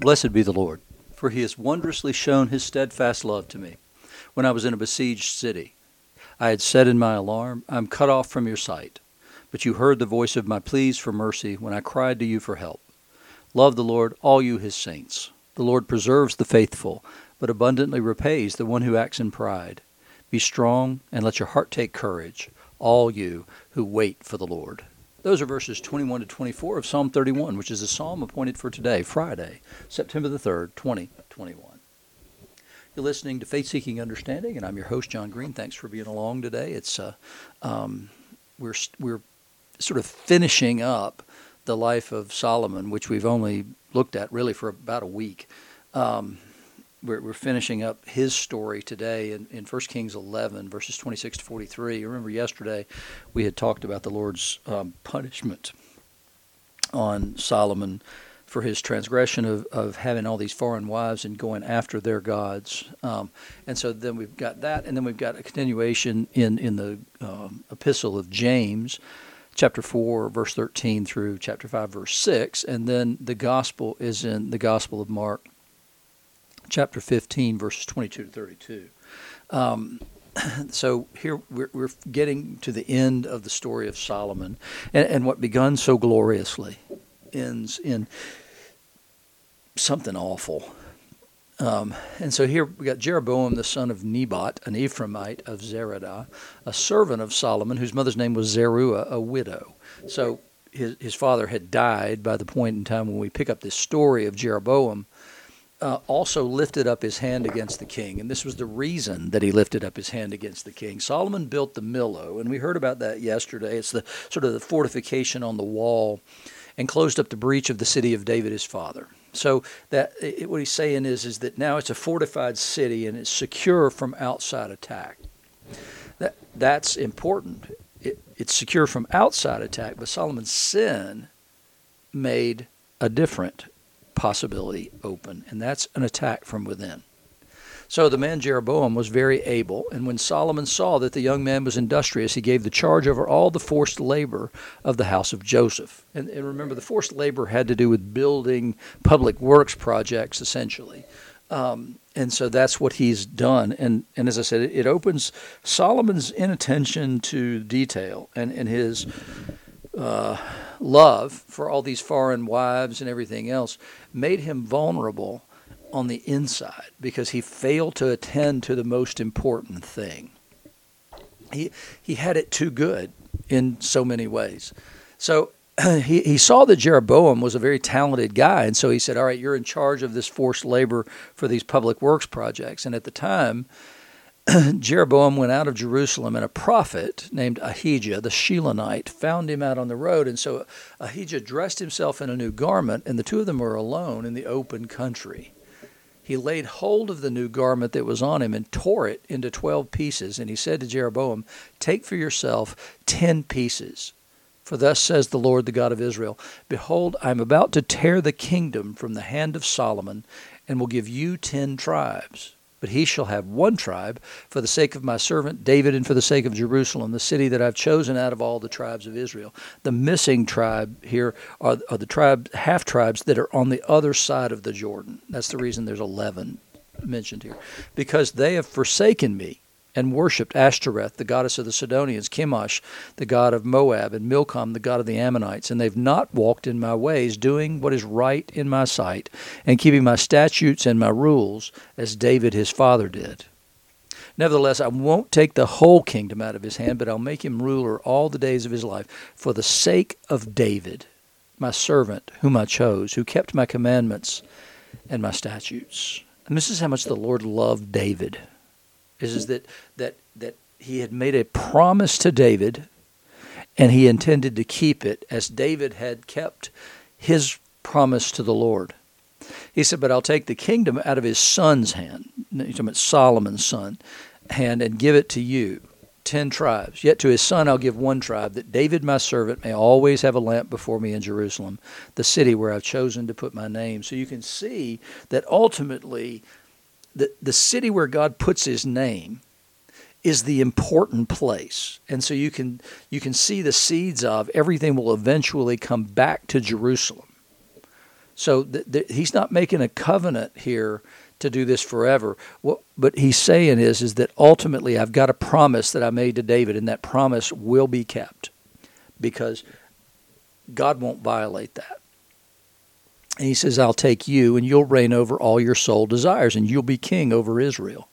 Blessed be the Lord, for he has wondrously shown his steadfast love to me. When I was in a besieged city, I had said in my alarm, I am cut off from your sight. But you heard the voice of my pleas for mercy when I cried to you for help. Love the Lord, all you his saints. The Lord preserves the faithful, but abundantly repays the one who acts in pride. Be strong, and let your heart take courage, all you who wait for the Lord. Those are verses 21 to 24 of Psalm 31, which is a psalm appointed for today, Friday, September the 3rd, 2021. You're listening to Faith Seeking Understanding, and I'm your host, John Green. Thanks for being along today. It's uh, um, we're we're sort of finishing up the life of Solomon, which we've only looked at really for about a week. Um, we're, we're, finishing up his story today in, in 1 Kings 11, verses 26 to 43. Remember yesterday we had talked about the Lord's um, punishment on Solomon for his transgression of, of having all these foreign wives and going after their gods. Um, and so then we've got that, and then we've got a continuation in, in the um, epistle of James, chapter 4, verse 13 through chapter 5, verse 6. And then the gospel is in the Gospel of Mark, chapter 15, verses 22 to 32. Um, so here we're, we're, getting to the end of the story of Solomon, and, and what begun so gloriously ends in something awful. Um, and so here we got Jeroboam, the son of Nebat, an Ephraimite of Zeredah, a servant of Solomon, whose mother's name was Zeruiah, a widow. So his, his father had died by the point in time when we pick up this story of Jeroboam uh, also lifted up his hand against the king. And this was the reason that he lifted up his hand against the king. Solomon built the Millo, and we heard about that yesterday. It's the sort of the fortification on the wall and closed up the breach of the city of David his father. So that it, what he's saying is is that now it's a fortified city and it's secure from outside attack. That that's important. It, it's secure from outside attack, but Solomon's sin made a different possibility open, and that's an attack from within. So the man Jeroboam was very able, and when Solomon saw that the young man was industrious, he gave the charge over all the forced labor of the house of Joseph. And, and remember, the forced labor had to do with building public works projects, essentially. Um, and so that's what he's done. And, and as I said, it, it opens Solomon's inattention to detail and, and his uh, love for all these foreign wives and everything else made him vulnerable on the inside because he failed to attend to the most important thing. He, he had it too good in so many ways. So he, he saw that Jeroboam was a very talented guy, and so he said, All right, you're in charge of this forced labor for these public works projects. And at the time, Jeroboam went out of Jerusalem, and a prophet named Ahijah the Shilonite found him out on the road. And so Ahijah dressed himself in a new garment, and the two of them were alone in the open country. He laid hold of the new garment that was on him and tore it into twelve pieces. And he said to Jeroboam, Take for yourself ten pieces. For thus says the Lord, the God of Israel Behold, I am about to tear the kingdom from the hand of Solomon, and will give you ten tribes but he shall have one tribe for the sake of my servant David and for the sake of Jerusalem, the city that I've chosen out of all the tribes of Israel. The missing tribe here are, are the tribe half tribes that are on the other side of the Jordan. That's the reason there's 11 mentioned here. Because they have forsaken me and worshipped Ashtoreth, the goddess of the Sidonians, Chemosh, the god of Moab, and Milcom, the god of the Ammonites. And they've not walked in my ways, doing what is right in my sight, and keeping my statutes and my rules, as David his father did. Nevertheless, I won't take the whole kingdom out of his hand, but I'll make him ruler all the days of his life, for the sake of David, my servant, whom I chose, who kept my commandments and my statutes. And this is how much the Lord loved David is, is that that that he had made a promise to David and he intended to keep it as David had kept his promise to the Lord. He said, But I'll take the kingdom out of his son's hand, talking about Solomon's son, hand, and give it to you. Ten tribes. Yet to his son I'll give one tribe, that David my servant may always have a lamp before me in Jerusalem, the city where I've chosen to put my name. So you can see that ultimately the, the city where God puts his name is the important place. And so you can you can see the seeds of everything will eventually come back to Jerusalem. So he's not making a covenant here to do this forever. What, but he's saying is, is that ultimately I've got a promise that I made to David, and that promise will be kept because God won't violate that. And he says, I'll take you and you'll reign over all your soul desires and you'll be king over Israel.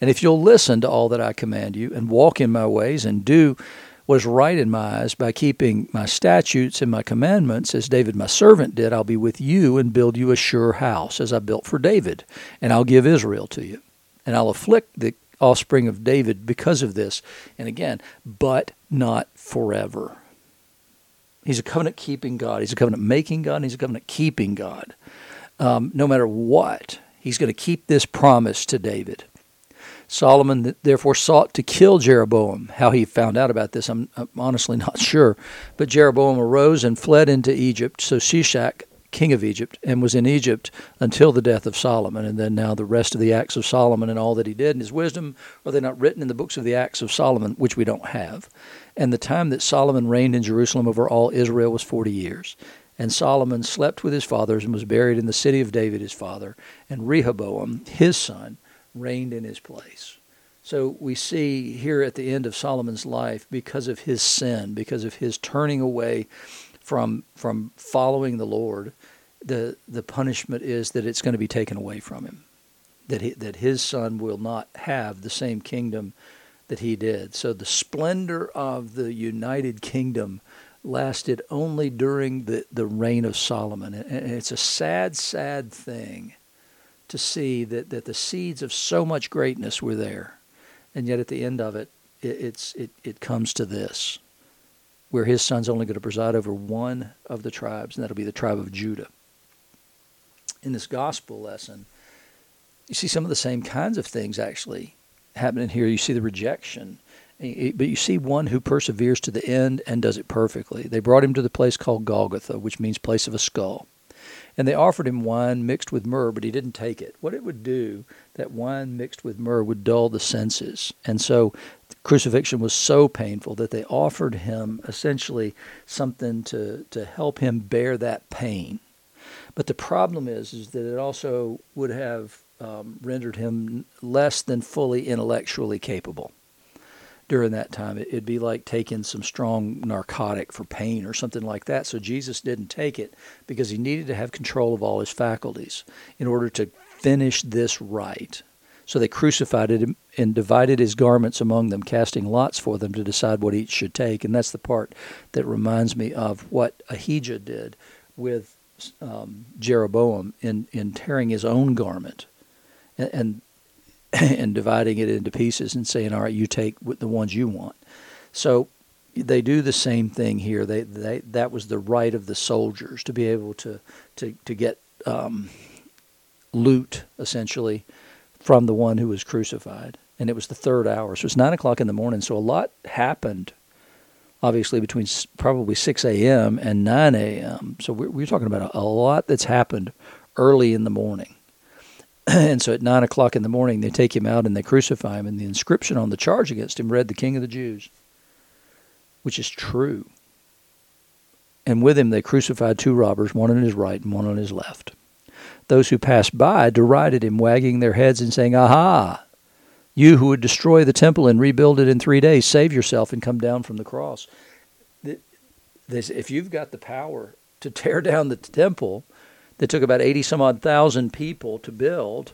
And if you'll listen to all that I command you and walk in my ways and do what is right in my eyes by keeping my statutes and my commandments, as David my servant did, I'll be with you and build you a sure house, as I built for David, and I'll give Israel to you. And I'll afflict the offspring of David because of this. And again, but not forever. He's a covenant keeping God. He's a covenant making God. he's a covenant keeping God. Um, no matter what, he's going to keep this promise to David. Solomon therefore sought to kill Jeroboam. How he found out about this, I'm, I'm honestly not sure. But Jeroboam arose and fled into Egypt. So Shishak, king of Egypt, and was in Egypt until the death of Solomon. And then now the rest of the acts of Solomon and all that he did and his wisdom, are they not written in the books of the acts of Solomon, which we don't have? And the time that Solomon reigned in Jerusalem over all Israel was forty years. And Solomon slept with his fathers and was buried in the city of David his father. And Rehoboam, his son, reigned in his place. So we see here at the end of Solomon's life, because of his sin, because of his turning away from from following the Lord, the the punishment is that it's going to be taken away from him. That he, that his son will not have the same kingdom that he did. So the splendor of the united kingdom lasted only during the, the reign of Solomon. And it's a sad, sad thing to see that, that the seeds of so much greatness were there. And yet at the end of it, it it's, it, it comes to this, where his son's only going to preside over one of the tribes, and that'll be the tribe of Judah. In this gospel lesson, you see some of the same kinds of things actually happening here. You see the rejection, but you see one who perseveres to the end and does it perfectly. They brought him to the place called Golgotha, which means place of a skull. And they offered him wine mixed with myrrh, but he didn't take it. What it would do, that wine mixed with myrrh would dull the senses. And so crucifixion was so painful that they offered him essentially something to, to help him bear that pain. But the problem is, is that it also would have um, rendered him less than fully intellectually capable during that time. It'd be like taking some strong narcotic for pain or something like that. So Jesus didn't take it because he needed to have control of all his faculties in order to finish this right. So they crucified him and divided his garments among them, casting lots for them to decide what each should take. And that's the part that reminds me of what Ahijah did with um, Jeroboam in, in tearing his own garment. And, and and dividing it into pieces and saying, all right, you take the ones you want. So they do the same thing here. They, they that was the right of the soldiers to be able to to to get um, loot essentially from the one who was crucified, and it was the third hour. So it's nine o'clock in the morning. So a lot happened, obviously between probably six a.m. and nine a.m. So we're, we're talking about a lot that's happened early in the morning. and so at nine o'clock in the morning, they take him out and they crucify him. And the inscription on the charge against him read, The King of the Jews, which is true. And with him they crucified two robbers, one on his right and one on his left. Those who passed by derided him, wagging their heads and saying, Aha! You who would destroy the temple and rebuild it in three days, save yourself and come down from the cross. If you've got the power to tear down the temple, that took about 80 some odd thousand people to build,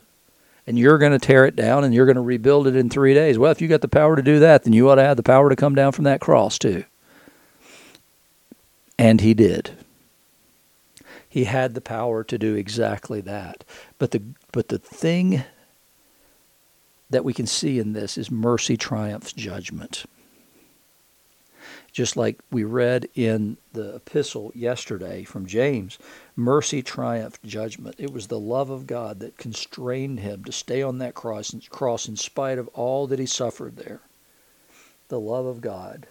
and you're going to tear it down and you're going to rebuild it in three days. Well, if you got the power to do that, then you ought to have the power to come down from that cross too. And he did. He had the power to do exactly that. But the but the thing that we can see in this is mercy triumphs judgment just like we read in the epistle yesterday from James, mercy triumphed judgment. It was the love of God that constrained him to stay on that cross, cross in spite of all that he suffered there. The love of God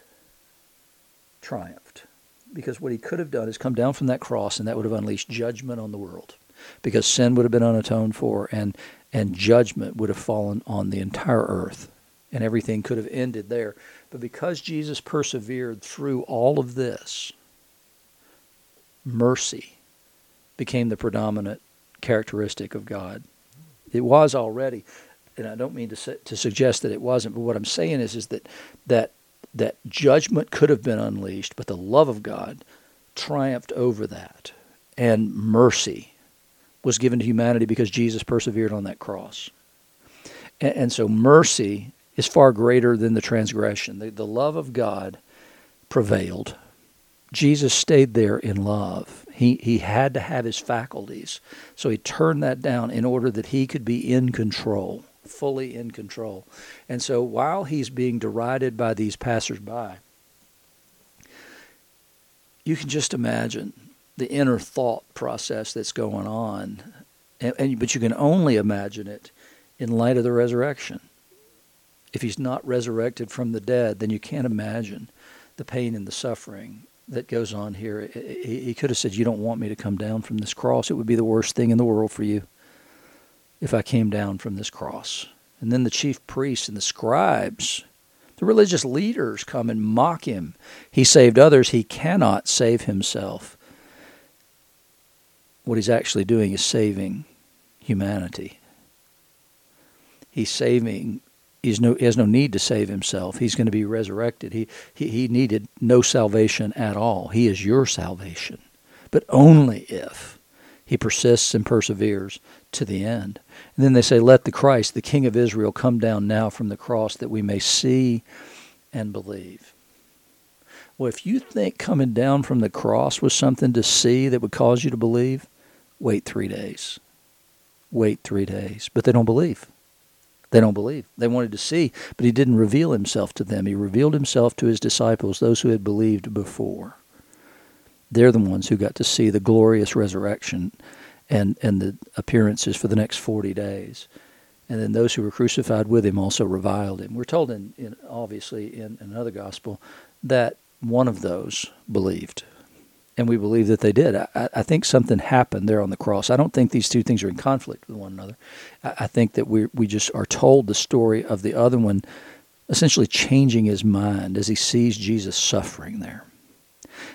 triumphed. Because what he could have done is come down from that cross and that would have unleashed judgment on the world. Because sin would have been unatoned for and, and judgment would have fallen on the entire earth. And everything could have ended there. But because Jesus persevered through all of this, mercy became the predominant characteristic of God. It was already, and I don't mean to to suggest that it wasn't, but what I'm saying is is that that that judgment could have been unleashed, but the love of God triumphed over that, and mercy was given to humanity because Jesus persevered on that cross. And, and so mercy is far greater than the transgression. The, the love of God prevailed. Jesus stayed there in love. He, he had to have his faculties. So he turned that down in order that he could be in control, fully in control. And so while he's being derided by these passersby, you can just imagine the inner thought process that's going on. And, and, but you can only imagine it in light of the resurrection. If he's not resurrected from the dead, then you can't imagine the pain and the suffering that goes on here. He could have said, You don't want me to come down from this cross. It would be the worst thing in the world for you if I came down from this cross. And then the chief priests and the scribes, the religious leaders come and mock him. He saved others, he cannot save himself. What he's actually doing is saving humanity. He's saving he's no, he has no need to save himself. He's going to be resurrected. He, he, he needed no salvation at all. He is your salvation, but only if he persists and perseveres to the end. And then they say, Let the Christ, the King of Israel, come down now from the cross that we may see and believe. Well, if you think coming down from the cross was something to see that would cause you to believe, wait three days. Wait three days. But they don't believe. They don't believe. They wanted to see, but he didn't reveal himself to them. He revealed himself to his disciples, those who had believed before. They're the ones who got to see the glorious resurrection and, and the appearances for the next 40 days. And then those who were crucified with him also reviled him. We're told, in, in obviously, in another gospel, that one of those believed and we believe that they did. I, I, think something happened there on the cross. I don't think these two things are in conflict with one another. I, I think that we we just are told the story of the other one essentially changing his mind as he sees Jesus suffering there.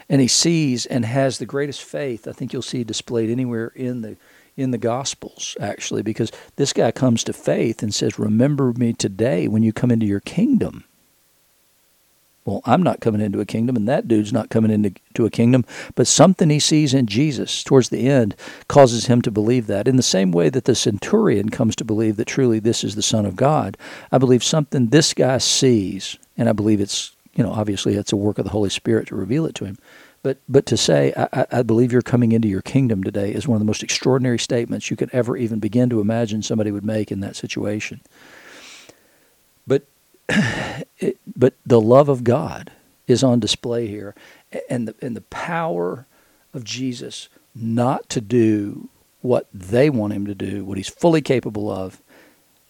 And he sees and has the greatest faith I think you'll see displayed anywhere in the in the gospels actually because this guy comes to faith and says remember me today when you come into your kingdom well, I'm not coming into a kingdom, and that dude's not coming into a kingdom. But something he sees in Jesus towards the end causes him to believe that. In the same way that the centurion comes to believe that truly this is the Son of God, I believe something this guy sees, and I believe it's, you know, obviously it's a work of the Holy Spirit to reveal it to him. But, but to say, I, I believe you're coming into your kingdom today is one of the most extraordinary statements you could ever even begin to imagine somebody would make in that situation. But the love of God is on display here, and the and the power of Jesus not to do what they want him to do, what he's fully capable of,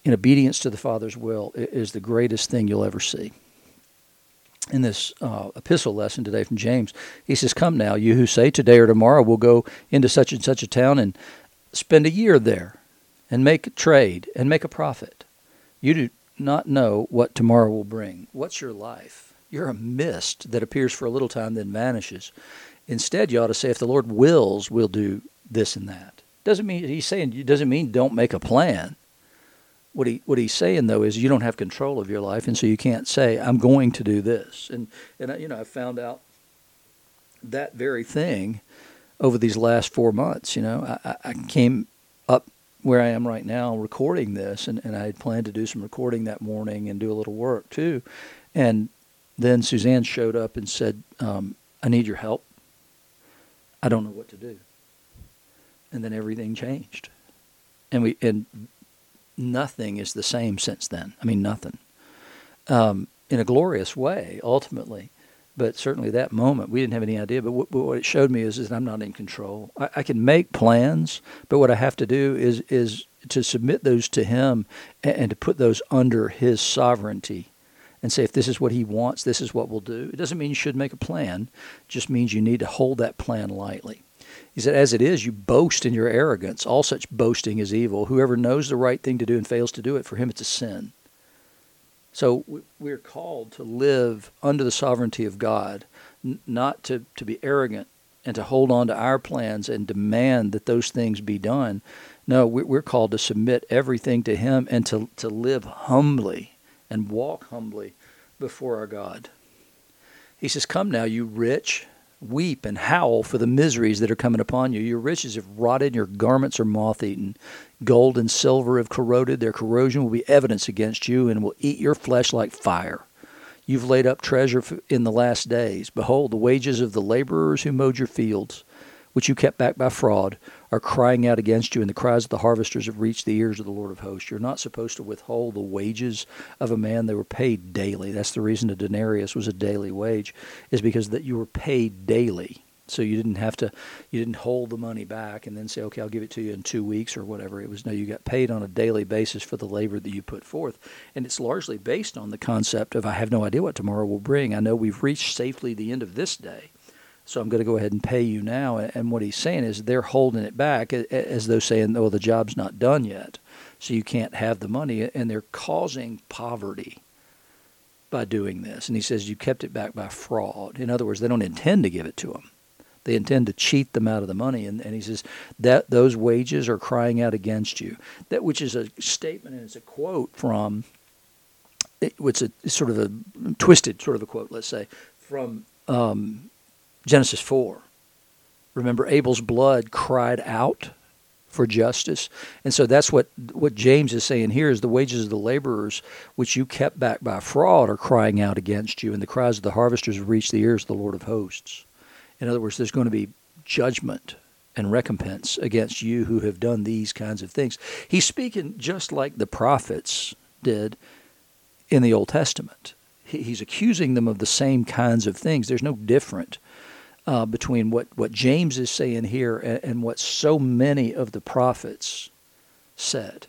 in obedience to the Father's will, is the greatest thing you'll ever see. In this uh, epistle lesson today from James, he says, Come now, you who say today or tomorrow we'll go into such and such a town and spend a year there and make a trade and make a profit. You do not know what tomorrow will bring. What's your life? You're a mist that appears for a little time, then vanishes. Instead, you ought to say, if the Lord wills, we'll do this and that. Doesn't mean he's saying doesn't mean don't make a plan. What he what he's saying though is you don't have control of your life, and so you can't say I'm going to do this. And and uh, you know I found out that very thing over these last four months. You know I, I came where I am right now recording this, and, and I had planned to do some recording that morning and do a little work too. And then Suzanne showed up and said, um, I need your help. I don't know what to do. And then everything changed. And we and nothing is the same since then. I mean nothing. Um, in a glorious way, ultimately but certainly that moment we didn't have any idea. But what, what it showed me is, is that I'm not in control. I, I, can make plans, but what I have to do is is to submit those to Him and, and to put those under His sovereignty, and say if this is what He wants, this is what we'll do. It doesn't mean you should make a plan; it just means you need to hold that plan lightly. He said, as it is, you boast in your arrogance. All such boasting is evil. Whoever knows the right thing to do and fails to do it, for him it's a sin. So we're called to live under the sovereignty of God, not to, to be arrogant and to hold on to our plans and demand that those things be done. No, we're called to submit everything to Him and to, to live humbly and walk humbly before our God. He says, Come now, you rich, weep and howl for the miseries that are coming upon you. Your riches have rotted, your garments are moth eaten. Gold and silver have corroded, their corrosion will be evidence against you and will eat your flesh like fire. You've laid up treasure in the last days. Behold, the wages of the laborers who mowed your fields, which you kept back by fraud, are crying out against you, and the cries of the harvesters have reached the ears of the Lord of hosts. You're not supposed to withhold the wages of a man. They were paid daily. That's the reason a denarius was a daily wage, is because that you were paid daily. So you didn't have to, you didn't hold the money back and then say, okay, I'll give it to you in two weeks or whatever. It was no, you got paid on a daily basis for the labor that you put forth, and it's largely based on the concept of I have no idea what tomorrow will bring. I know we've reached safely the end of this day, so I'm going to go ahead and pay you now. And what he's saying is they're holding it back as though saying, oh, the job's not done yet, so you can't have the money, and they're causing poverty by doing this. And he says you kept it back by fraud. In other words, they don't intend to give it to them they intend to cheat them out of the money. And, and he says that those wages are crying out against you. That which is a statement and it's a quote from it's a it's sort of a twisted sort of a quote, let's say, from um, Genesis four. Remember, Abel's blood cried out for justice, and so that's what what James is saying here is the wages of the laborers, which you kept back by fraud, are crying out against you, and the cries of the harvesters have reached the ears of the Lord of hosts. In other words, there's going to be judgment and recompense against you who have done these kinds of things. He's speaking just like the prophets did in the Old Testament. He's accusing them of the same kinds of things. There's no different uh, between what, what James is saying here and, and what so many of the prophets said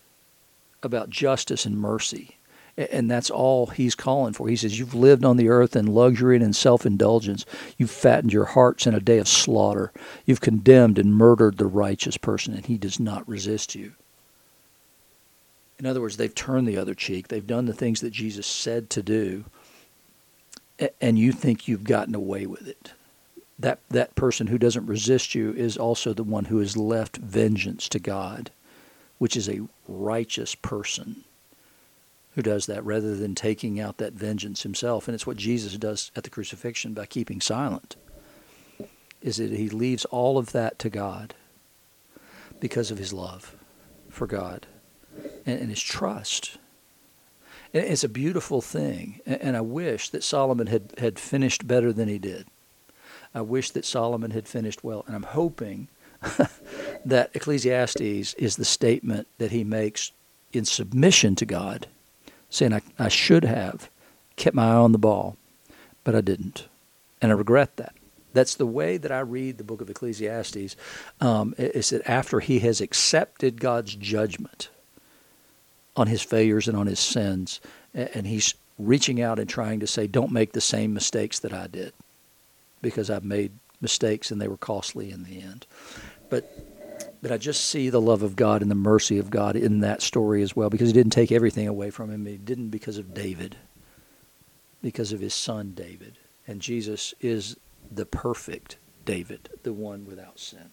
about justice and mercy and that's all he's calling for. He says, You've lived on the earth in luxury and in self indulgence. You've fattened your hearts in a day of slaughter. You've condemned and murdered the righteous person, and he does not resist you. In other words, they've turned the other cheek. They've done the things that Jesus said to do, and you think you've gotten away with it. That, that person who doesn't resist you is also the one who has left vengeance to God, which is a righteous person who does that rather than taking out that vengeance himself. And it's what Jesus does at the crucifixion by keeping silent. Is that he leaves all of that to God because of his love for God and, and his trust. And it's a beautiful thing. And, and I wish that Solomon had, had finished better than he did. I wish that Solomon had finished well. And I'm hoping that Ecclesiastes is the statement that he makes in submission to God saying I, I should have kept my eye on the ball, but I didn't. And I regret that. That's the way that I read the book of Ecclesiastes. Um, is that after he has accepted God's judgment on his failures and on his sins, and he's reaching out and trying to say, "Don't make the same mistakes that I did," because I've made mistakes and they were costly in the end. But but I just see the love of God and the mercy of God in that story as well because he didn't take everything away from him. He didn't because of David, because of his son David. And Jesus is the perfect David, the one without sin.